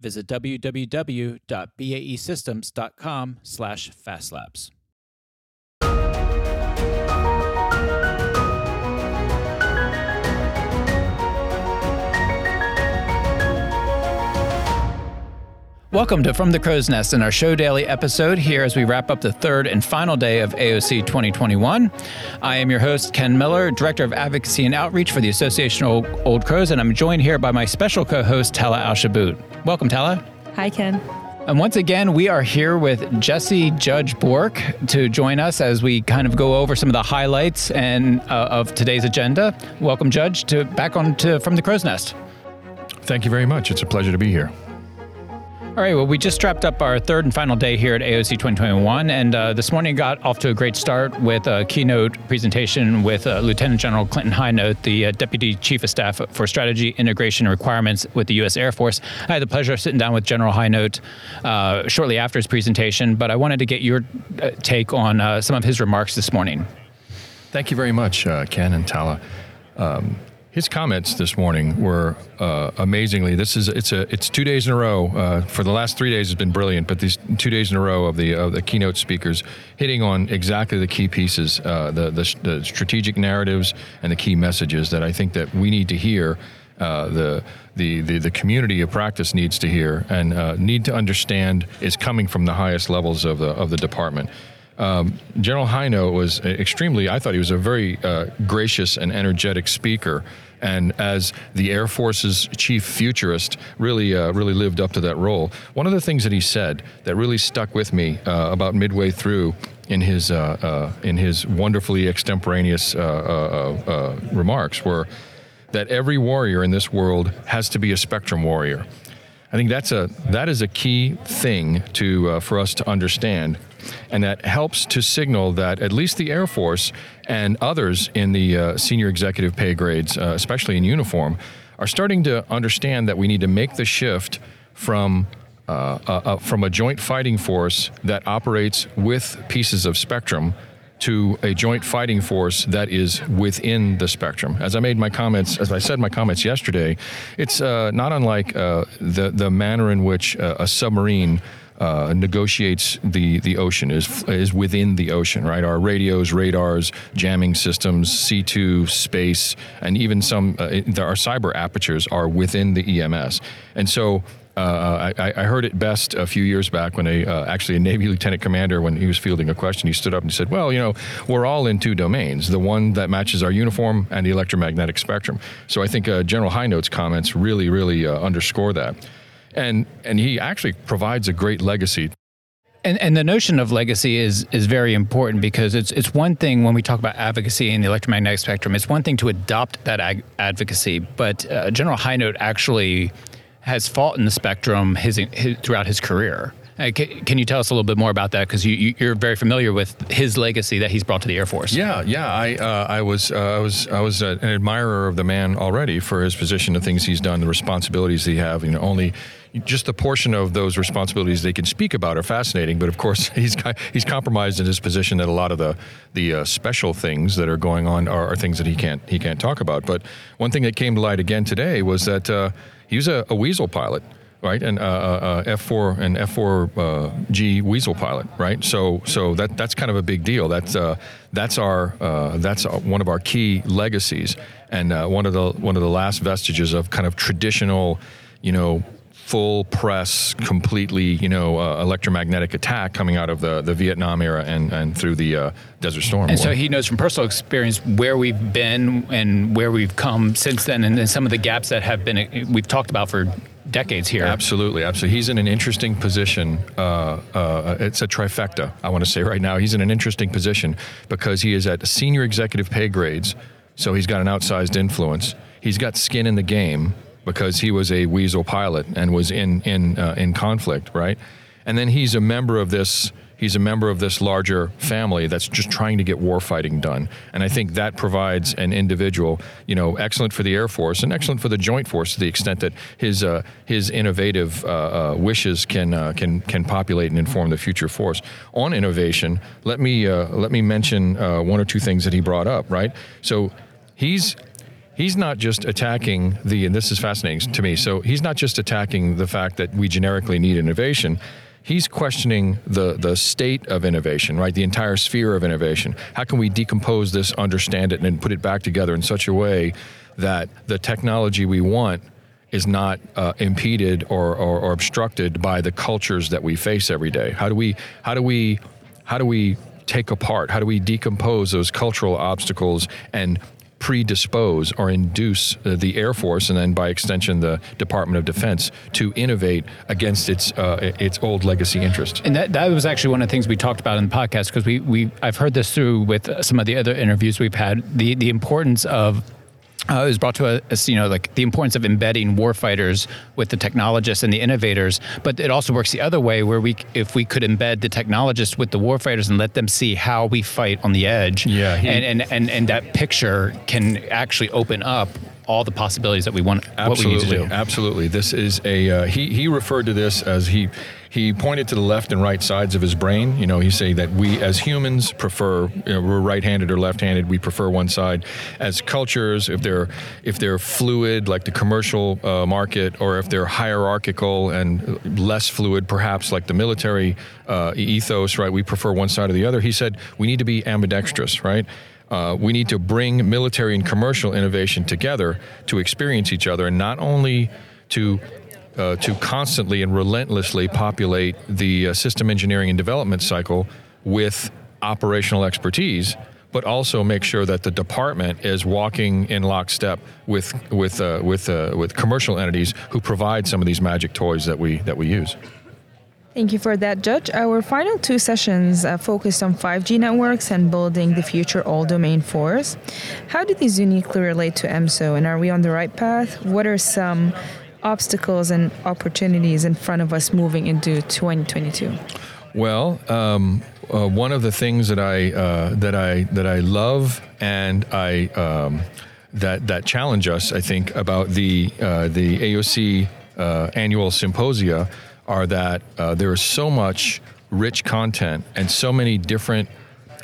Visit www.baesystems.com/fastlabs. Welcome to From the Crow's Nest in our show daily episode here as we wrap up the third and final day of AOC 2021. I am your host, Ken Miller, Director of Advocacy and Outreach for the Association of Old Crows, and I'm joined here by my special co host, Tala Al Shabut. Welcome, Tala. Hi, Ken. And once again, we are here with Jesse Judge Bourque to join us as we kind of go over some of the highlights and uh, of today's agenda. Welcome, Judge, to back on to From the Crow's Nest. Thank you very much. It's a pleasure to be here. All right, well, we just wrapped up our third and final day here at AOC 2021, and uh, this morning got off to a great start with a keynote presentation with uh, Lieutenant General Clinton Hinote, the uh, Deputy Chief of Staff for Strategy, Integration, Requirements with the U.S. Air Force. I had the pleasure of sitting down with General Hinote uh, shortly after his presentation, but I wanted to get your uh, take on uh, some of his remarks this morning. Thank you very much, Ken and Tala. Um, his comments this morning were uh, amazingly. This is it's a it's two days in a row. Uh, for the last three days has been brilliant, but these two days in a row of the of the keynote speakers hitting on exactly the key pieces, uh, the, the, the strategic narratives and the key messages that I think that we need to hear. Uh, the, the, the the community of practice needs to hear and uh, need to understand is coming from the highest levels of the of the department. Um, General Hinote was extremely, I thought he was a very uh, gracious and energetic speaker and as the Air Force's chief futurist, really, uh, really lived up to that role. One of the things that he said that really stuck with me uh, about midway through in his uh, uh in his wonderfully extemporaneous uh, remarks were that every warrior in this world has to be a spectrum warrior. I think that's a that is a key thing to for us to understand. And that helps to signal that at least the Air Force and others in the uh, senior executive pay grades, uh, especially in uniform, are starting to understand that we need to make the shift from uh, uh, uh from a joint fighting force that operates with pieces of spectrum to a joint fighting force that is within the spectrum. As I made my comments, as I said my comments yesterday, it's uh, not unlike the the manner in which a submarine uh, negotiates the, the ocean, is, is within the ocean, right? Our radios, radars, jamming systems, C2, space, and even some, uh, our cyber apertures are within the EMS. And so uh, I, I, heard it best a few years back when a uh, actually a Navy lieutenant commander, when he was fielding a question, he stood up and said, "Well, you know, we're all in two domains: the one that matches our uniform and the electromagnetic spectrum." So I think uh, General Hinote's comments really, really uh, underscore that and and he actually provides a great legacy. And, and the notion of legacy is is very important because it's it's one thing when we talk about advocacy in the electromagnetic spectrum. It's one thing to adopt that ag- advocacy, but uh, General Hinote actually has fought in the spectrum his, his throughout his career. Uh, can, can, you tell us a little bit more about that? Because you, you, are very familiar with his legacy that he's brought to the Air Force. Yeah, yeah. I uh, I was uh, I was I was uh, an admirer of the man already for his position, the things he's done, the responsibilities he have. You know, only just the portion of those responsibilities they can speak about are fascinating. But of course, he's he's compromised in his position that a lot of the the uh, special things that are going on are, are, things that he can't he can't talk about. But one thing that came to light again today was that uh, he was a, a weasel pilot right? And uh, uh, uh F4 and F4G uh, Weasel pilot, right? So so that that's kind of a big deal. That's uh, that's our that's one of our key legacies, and one of the one of the last vestiges of kind of traditional, you know, full press, completely, you know, uh, electromagnetic attack coming out of the, the Vietnam era and, and through the uh, Desert Storm. And War. so he knows from personal experience where we've been and where we've come since then, and, and some of the gaps that have been we've talked about for decades here. Absolutely, absolutely. He's in an interesting position. Uh, uh, it's a trifecta. I want to say right now, he's in an interesting position because he is at senior executive pay grades, so he's got an outsized influence. He's got skin in the game because he was a weasel pilot and was in in uh, in conflict, right? and then he's a member of this he's a member of this larger family that's just trying to get warfighting done. And I think that provides an individual, you know, excellent for the Air Force and excellent for the Joint Force to the extent that his uh, his innovative uh, uh, wishes can uh, can can populate and inform the future force. On innovation, let me uh, let me mention uh, one or two things that he brought up. Right, so he's he's not just attacking the, and this is fascinating to me. So he's not just attacking the fact that we generically need innovation he's questioning the the state of innovation, right? The entire sphere of innovation. How can we decompose this, understand it, and put it back together in such a way that the technology we want is not uh, impeded or, or, or obstructed by the cultures that we face every day? How do we how do we how do we take apart? How do we decompose those cultural obstacles and predispose or induce uh, the Air Force and then by extension the Department of Defense to innovate against its uh, its old legacy interests. And that, that was actually one of the things we talked about in the podcast because we, we I've heard this through with some of the other interviews we've had the the importance of uh, it was brought to us, you know, like the importance of embedding warfighters with the technologists and the innovators. But it also works the other way, where we, if we could embed the technologists with the warfighters and let them see how we fight on the edge, yeah, he, and, and and and that picture can actually open up all the possibilities that we want. Absolutely, what we need to do. absolutely. This is a uh, he. He referred to this as he he pointed to the left and right sides of his brain. You know, he say that we as humans prefer you know, we're right-handed or left-handed. We prefer one side. As cultures, if they're if they're fluid like the commercial uh, market, or if they're hierarchical and less fluid, perhaps like the military uh, ethos, right? We prefer one side or the other. He said we need to be ambidextrous, right? Uh, we need to bring military and commercial innovation together to experience each other, and not only to uh, to constantly and relentlessly populate the uh, system engineering and development cycle with operational expertise, but also make sure that the department is walking in lockstep with with uh, with uh, with commercial entities who provide some of these magic toys that we that we use. Thank you for that, Judge. Our final two sessions uh, focused on 5G networks and building the future all domain force. How do these uniquely relate to EMSO, and are we on the right path? What are some obstacles and opportunities in front of us moving into 2022? Well, um, uh, one of the things that I uh, that I that I love and I um, that that challenge us, I think, about the uh, the AOC uh, annual symposia are that uh, there is so much rich content and so many different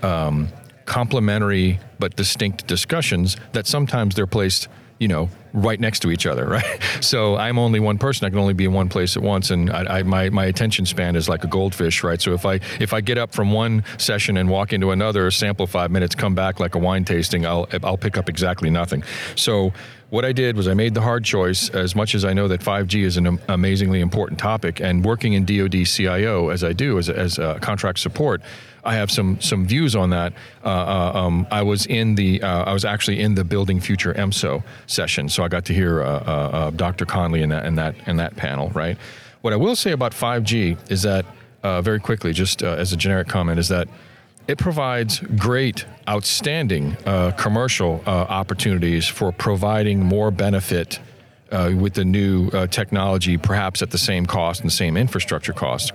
um, complementary but distinct discussions that sometimes they're placed you know, right next to each other, right? So I'm only one person. I can only be in one place at once, and I, I, my my attention span is like a goldfish, right? So if I if I get up from one session and walk into another, sample five minutes, come back like a wine tasting, I'll I'll pick up exactly nothing. So what I did was I made the hard choice, as much as I know that 5G is an amazingly important topic, and working in DoD CIO as I do as as a contract support. I have some some views on that. Uh, uh, um, I was in the uh, I was actually in the Building Future EMSO session, so I got to hear uh, uh, Dr. Conley in that in that in that panel. Right. What I will say about 5G is that very quickly, just as a generic comment, is that it provides great, outstanding commercial opportunities for providing more benefit. with the new technology, perhaps at the same cost and the same infrastructure cost.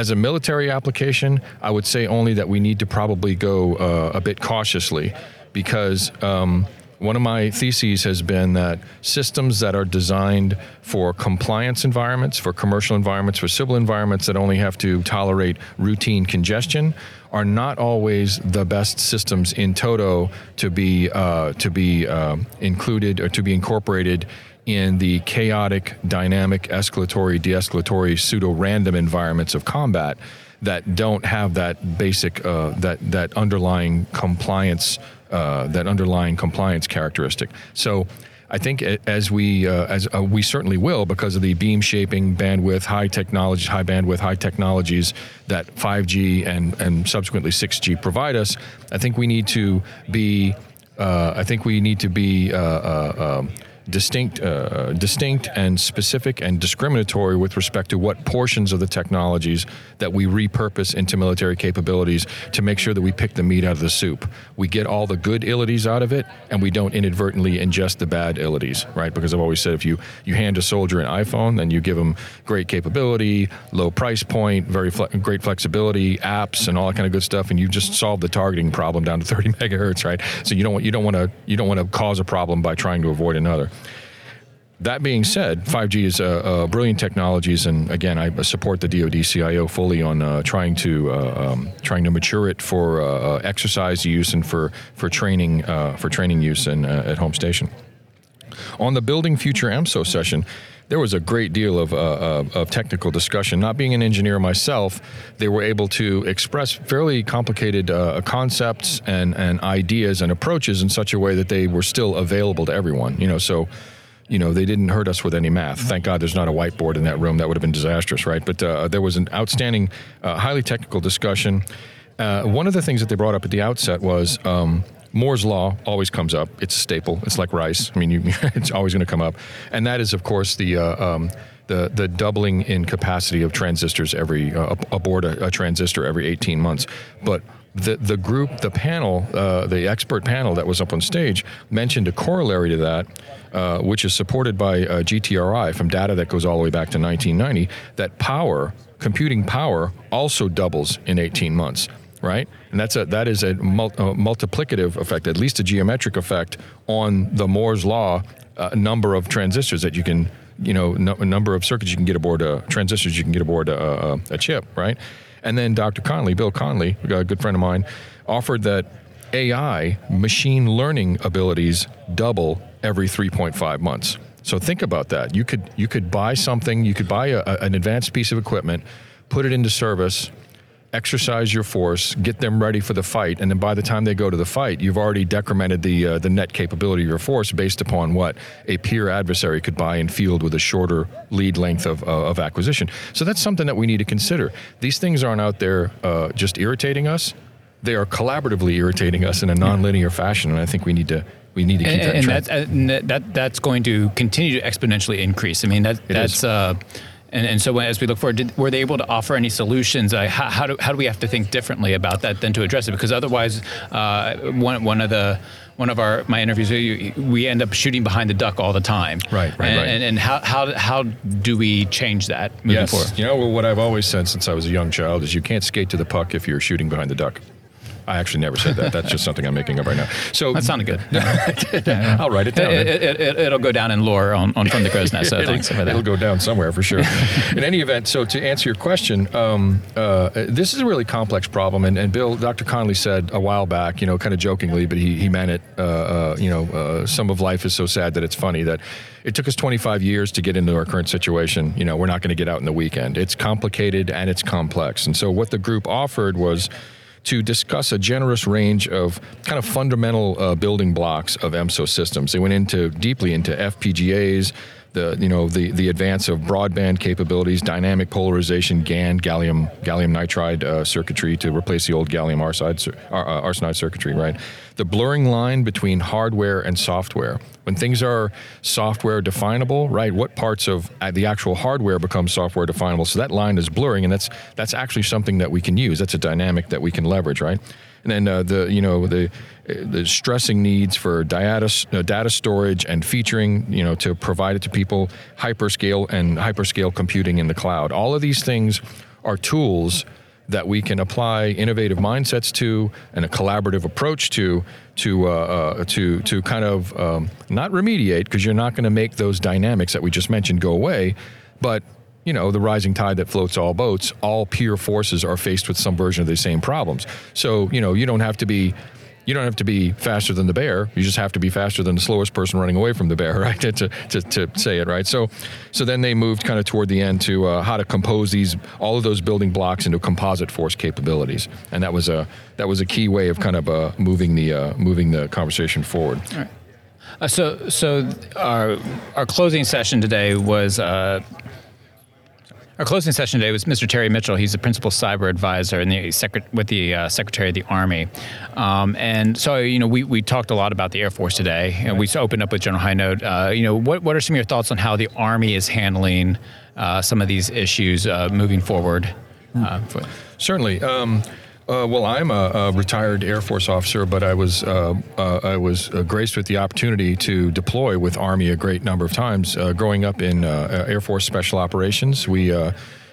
As a military application, I would say only that we need to probably go uh, a bit cautiously because um, one of my theses has been that systems that are designed for compliance environments, for commercial environments, for civil environments that only have to tolerate routine congestion are not always the best systems in toto to be uh, to be uh, included or to be incorporated in the chaotic, dynamic, escalatory, de escalatory, pseudo random environments of combat that don't have that basic, uh, that, that underlying compliance, uh, that underlying compliance characteristic. So, I think as we uh, as uh, we certainly will because of the beam shaping bandwidth, high technology, high bandwidth, high technologies that 5G and and subsequently 6G provide us. I think we need to be. Uh, I think we need to be uh, uh, um, distinct, uh, distinct and specific and discriminatory with respect to what portions of the technologies that we repurpose into military capabilities to make sure that we pick the meat out of the soup. We get all the good illities out of it, and we don't inadvertently ingest the bad illities, right? Because I've always said if you you hand a soldier an iPhone, then you give them great capability, low price point, very fle- great flexibility, apps, and all that kind of good stuff, and you just solve the targeting problem down to 30 megahertz, right? So you don't you don't want to you don't want to cause a problem by trying to avoid another. That being said, 5G is uh, uh, brilliant technologies, and again, I support the DoD CIO fully on uh, trying to uh, um, trying to mature it for exercise use and for for training for training use in, at home station. On the Building Future EMSO session, there was a great deal of, uh, of, technical discussion. Not being an engineer myself, they were able to express fairly complicated uh, concepts and, and ideas and approaches in such a way that they were still available to everyone. You know, so you know, they didn't hurt us with any math. Thank God there's not a whiteboard in that room. That would have been disastrous, right? But uh, there was an outstanding, uh, highly technical discussion. Uh, one of the things that they brought up at the outset was um, Moore's law always comes up. It's a staple. It's like rice. I mean, you, it's always going to come up, and that is, of course, the uh, um, the the doubling in capacity of transistors every uh, aboard a, a transistor every 18 months. But the the group, the panel, uh, the expert panel that was up on stage mentioned a corollary to that, uh, which is supported by uh, GTRI from data that goes all the way back to 1990. That power, computing power, also doubles in 18 months. Right, and that's a that is a, mul- a multiplicative effect, at least a geometric effect on the Moore's law uh, number of transistors that you can, you know, no, a number of circuits you can get aboard, uh, transistors you can get aboard a, a, a chip, right? And then Dr. Conley, Bill Conley, a good friend of mine, offered that AI, machine learning abilities, double every 3.5 months. So think about that. You could you could buy something, you could buy a, an advanced piece of equipment, put it into service, exercise your force, get them ready for the fight, and then by the time they go to the fight, you've already decremented the uh, the net capability of your force based upon what a peer adversary could buy in field with a shorter lead length of, uh, of acquisition. So that's something that we need to consider. These things aren't out there uh, just irritating us; they are collaboratively irritating us in a nonlinear fashion, and I think we need to we need to keep and, that. And that, that that's going to continue to exponentially increase. I mean, that it that's. And, and so as we look forward, did, were they able to offer any solutions? Uh, how, how, do, how do we have to think differently about that than to address it? Because otherwise, uh, one, one of the one of our my interviews, we end up shooting behind the duck all the time. Right, right, and, right. And, and how, how, how do we change that moving yes. forward? You know, what I've always said since I was a young child is you can't skate to the puck if you're shooting behind the duck. I actually never said that. That's just something I'm making up right now. So that sounded good. I'll write it down. It, will it, go down in lore on, on from the crow's nest. So it'll, it'll go down somewhere for sure. in any event, so to answer your question, um, uh, this is a really complex problem, and, and, Bill, Dr. Conley said a while back, you know, kind of jokingly, but he, he meant it. Uh, uh, you know, uh, some of life is so sad that it's funny that it took us 25 years to get into our current situation. You know, we're not going to get out in the weekend. It's complicated and it's complex, and so what the group offered was to discuss a generous range of kind of fundamental uh, building blocks of EMSO systems. They went into deeply into FPGAs, the you know the the advance of broadband capabilities, dynamic polarization, GaN, gallium gallium nitride uh, circuitry to replace the old gallium arsenide, uh, arsenide circuitry, right? The blurring line between hardware and software. When things are software definable, right? What parts of uh, the actual hardware become software definable? So that line is blurring, and that's that's actually something that we can use. That's a dynamic that we can leverage, right? And then uh, the you know the the stressing needs for data, uh, data storage and featuring, you know, to provide it to people, hyperscale and hyperscale computing in the cloud. All of these things are tools that we can apply innovative mindsets to and a collaborative approach to to uh, uh, to to kind of um, not remediate because you're not going to make those dynamics that we just mentioned go away, but you know, the rising tide that floats all boats, all peer forces are faced with some version of the same problems. So, you know, you don't have to be you don't have to be faster than the bear. You just have to be faster than the slowest person running away from the bear, right? to, to, to say it right. So, so then they moved kind of toward the end to uh, how to compose these all of those building blocks into composite force capabilities, and that was a that was a key way of kind of uh, moving the uh, moving the conversation forward. Uh, so, so our our closing session today was uh, Our closing session today was Mr. Terry Mitchell. He's the principal cyber advisor the secret, with the uh, Secretary of the Army. Um, and so, you know, we, we talked a lot about the Air Force today, and we opened up with General Hinote. Uh, you know, what, what are some of your thoughts on how the Army is handling uh, some of these issues uh, moving forward? Uh, for- Certainly. Um, uh, well, I'm a, a, retired Air Force officer, but I was uh, uh, I was uh, graced with the opportunity to deploy with Army a great number of times. Uh, growing up in uh, Air Force Special Operations, we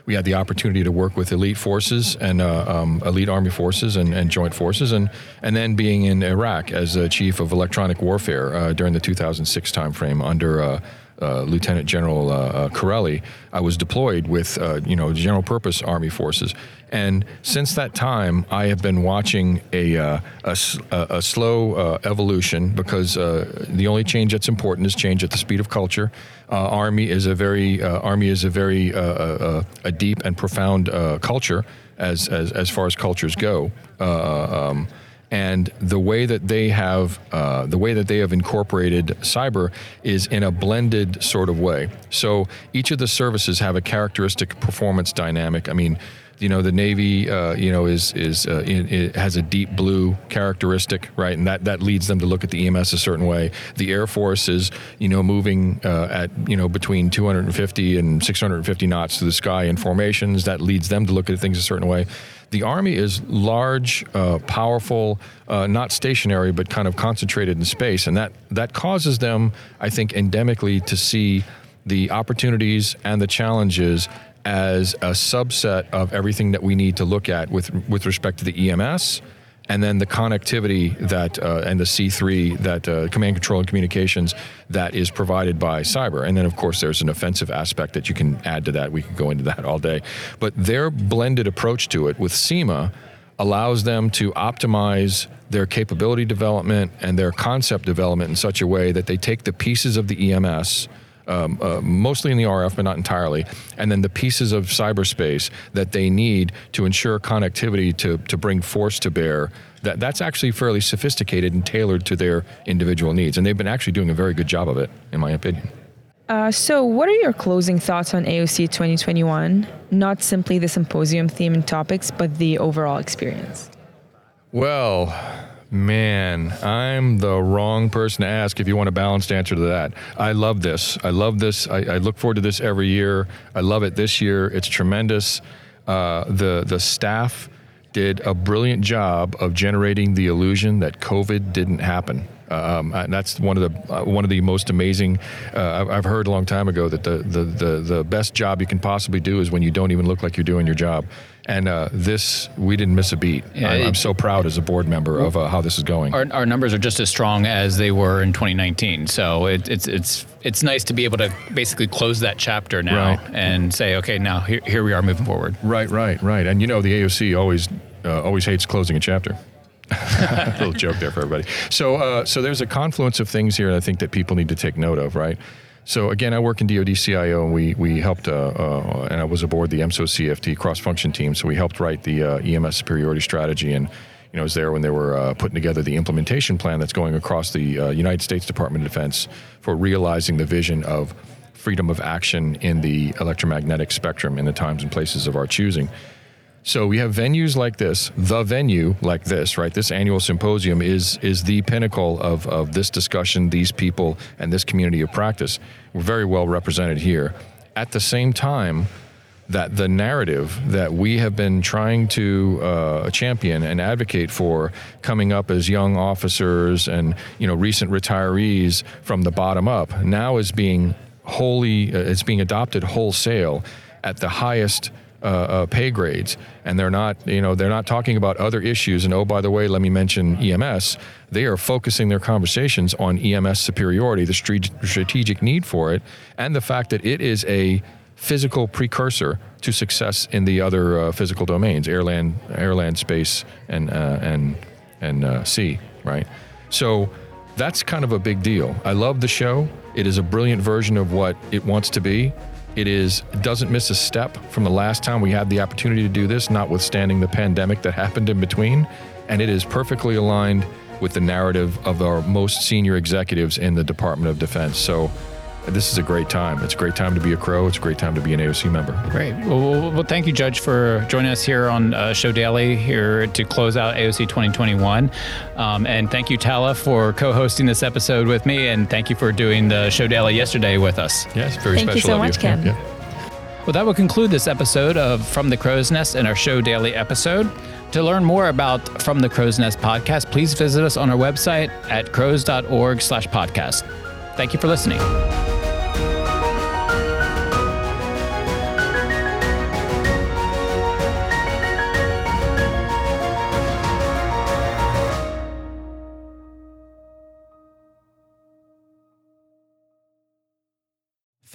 we had the opportunity to work with elite forces and um, elite Army forces and, and, joint forces, and and then being in Iraq as a chief of electronic warfare during the 2006 timeframe under uh, Lieutenant General uh, uh, Chiarelli, I was deployed with uh, you know general purpose Army forces, and since that time I have been watching a uh, a, a, slow uh, evolution because uh, the only change that's important is change at the speed of culture. Army is a very Army is a very a deep and profound culture as, as as far as cultures go. Um, and the way that they have uh, the way that they have incorporated cyber is in a blended sort of way. So each of the services have a characteristic performance dynamic. I mean, you know, the Navy, uh, you know, is is uh, it, it has a deep blue characteristic, right, and that that leads them to look at the EMS a certain way. The Air Force is, you know, moving uh, at you know between 250 and 650 knots to the sky in formations. That leads them to look at things a certain way. The Army is large, uh, powerful, uh, not stationary, but kind of concentrated in space, and that that causes them, I think, endemically to see the opportunities and the challenges as a subset of everything that we need to look at with with respect to the EMS and then the connectivity that uh, and the C3 that uh, command control and communications that is provided by cyber. And then of course there's an offensive aspect that you can add to that. We could go into that all day. But their blended approach to it with CEMA allows them to optimize their capability development and their concept development in such a way that they take the pieces of the EMS um, uh, mostly in the RF, but not entirely, and then the pieces of cyberspace that they need to ensure connectivity to, to bring force to bear. That, that's actually fairly sophisticated and tailored to their individual needs. And they've been actually doing a very good job of it, in my opinion. Uh, so, what are your closing thoughts on AOC 2021? Not simply the symposium theme and topics, but the overall experience. Well, Man, I'm the wrong person to ask if you want a balanced answer to that. I love this. I love this. I, I look forward to this every year. I love it this year. It's tremendous. Uh, the the staff did a brilliant job of generating the illusion that COVID didn't happen. Um, and that's one of the uh, one of the most amazing. Uh, I've heard a long time ago that the, the, the the best job you can possibly do is when you don't even look like you're doing your job. And uh, this, we didn't miss a beat. Yeah, I'm, it, I'm, so proud as a board member of uh, how this is going. Our, our, numbers are just as strong as they were in 2019. So it, it's it's it's nice to be able to basically close that chapter now right. and say, okay, now here, here we are moving forward. Right, right, right. And you know, the AOC always uh, always hates closing a chapter. little joke there for everybody. So, uh, so there's a confluence of things here, I think that people need to take note of, right? So again, I work in DoD CIO, and we we helped, uh, uh, and I was aboard the EMSO CFT cross function team. So we helped write the uh, EMS superiority strategy, and you know, was there when they were uh, putting together the implementation plan that's going across the uh, United States Department of Defense for realizing the vision of freedom of action in the electromagnetic spectrum in the times and places of our choosing. So we have venues like this, the venue like this, right? This annual symposium is is the pinnacle of, of this discussion, these people, and this community of practice. We're very well represented here. At the same time, that the narrative that we have been trying to uh, champion and advocate for coming up as young officers and you know recent retirees from the bottom up now is being wholly uh, it's being adopted wholesale at the highest uh, uh, pay grades, and they're not, you know, they're not talking about other issues. And oh, by the way, let me mention EMS. They are focusing their conversations on EMS superiority, the strategic need for it, and the fact that it is a physical precursor to success in the other uh, physical domains, air, land, air, land, space, and uh, and and uh, sea. Right. So that's kind of a big deal. I love the show. It is a brilliant version of what it wants to be. It is doesn't miss a step from the last time we had the opportunity to do this, notwithstanding the pandemic that happened in between, and it is perfectly aligned with the narrative of our most senior executives in the Department of Defense. So this is a great time. It's a great time to be a Crow. It's a great time to be an AOC member. Great. Well, well, well thank you, Judge, for joining us here on uh, Show Daily here to close out AOC 2021. Um, and thank you, Tala, for co-hosting this episode with me. And thank you for doing the Show Daily yesterday with us. Yes, very thank special you so of much, you. Ken. Yeah, yeah. Well, that will conclude this episode of From the Crow's Nest and our Show Daily episode. To learn more about From the Crow's Nest podcast, please visit us on our website at crows.org slash podcast. Thank you for listening.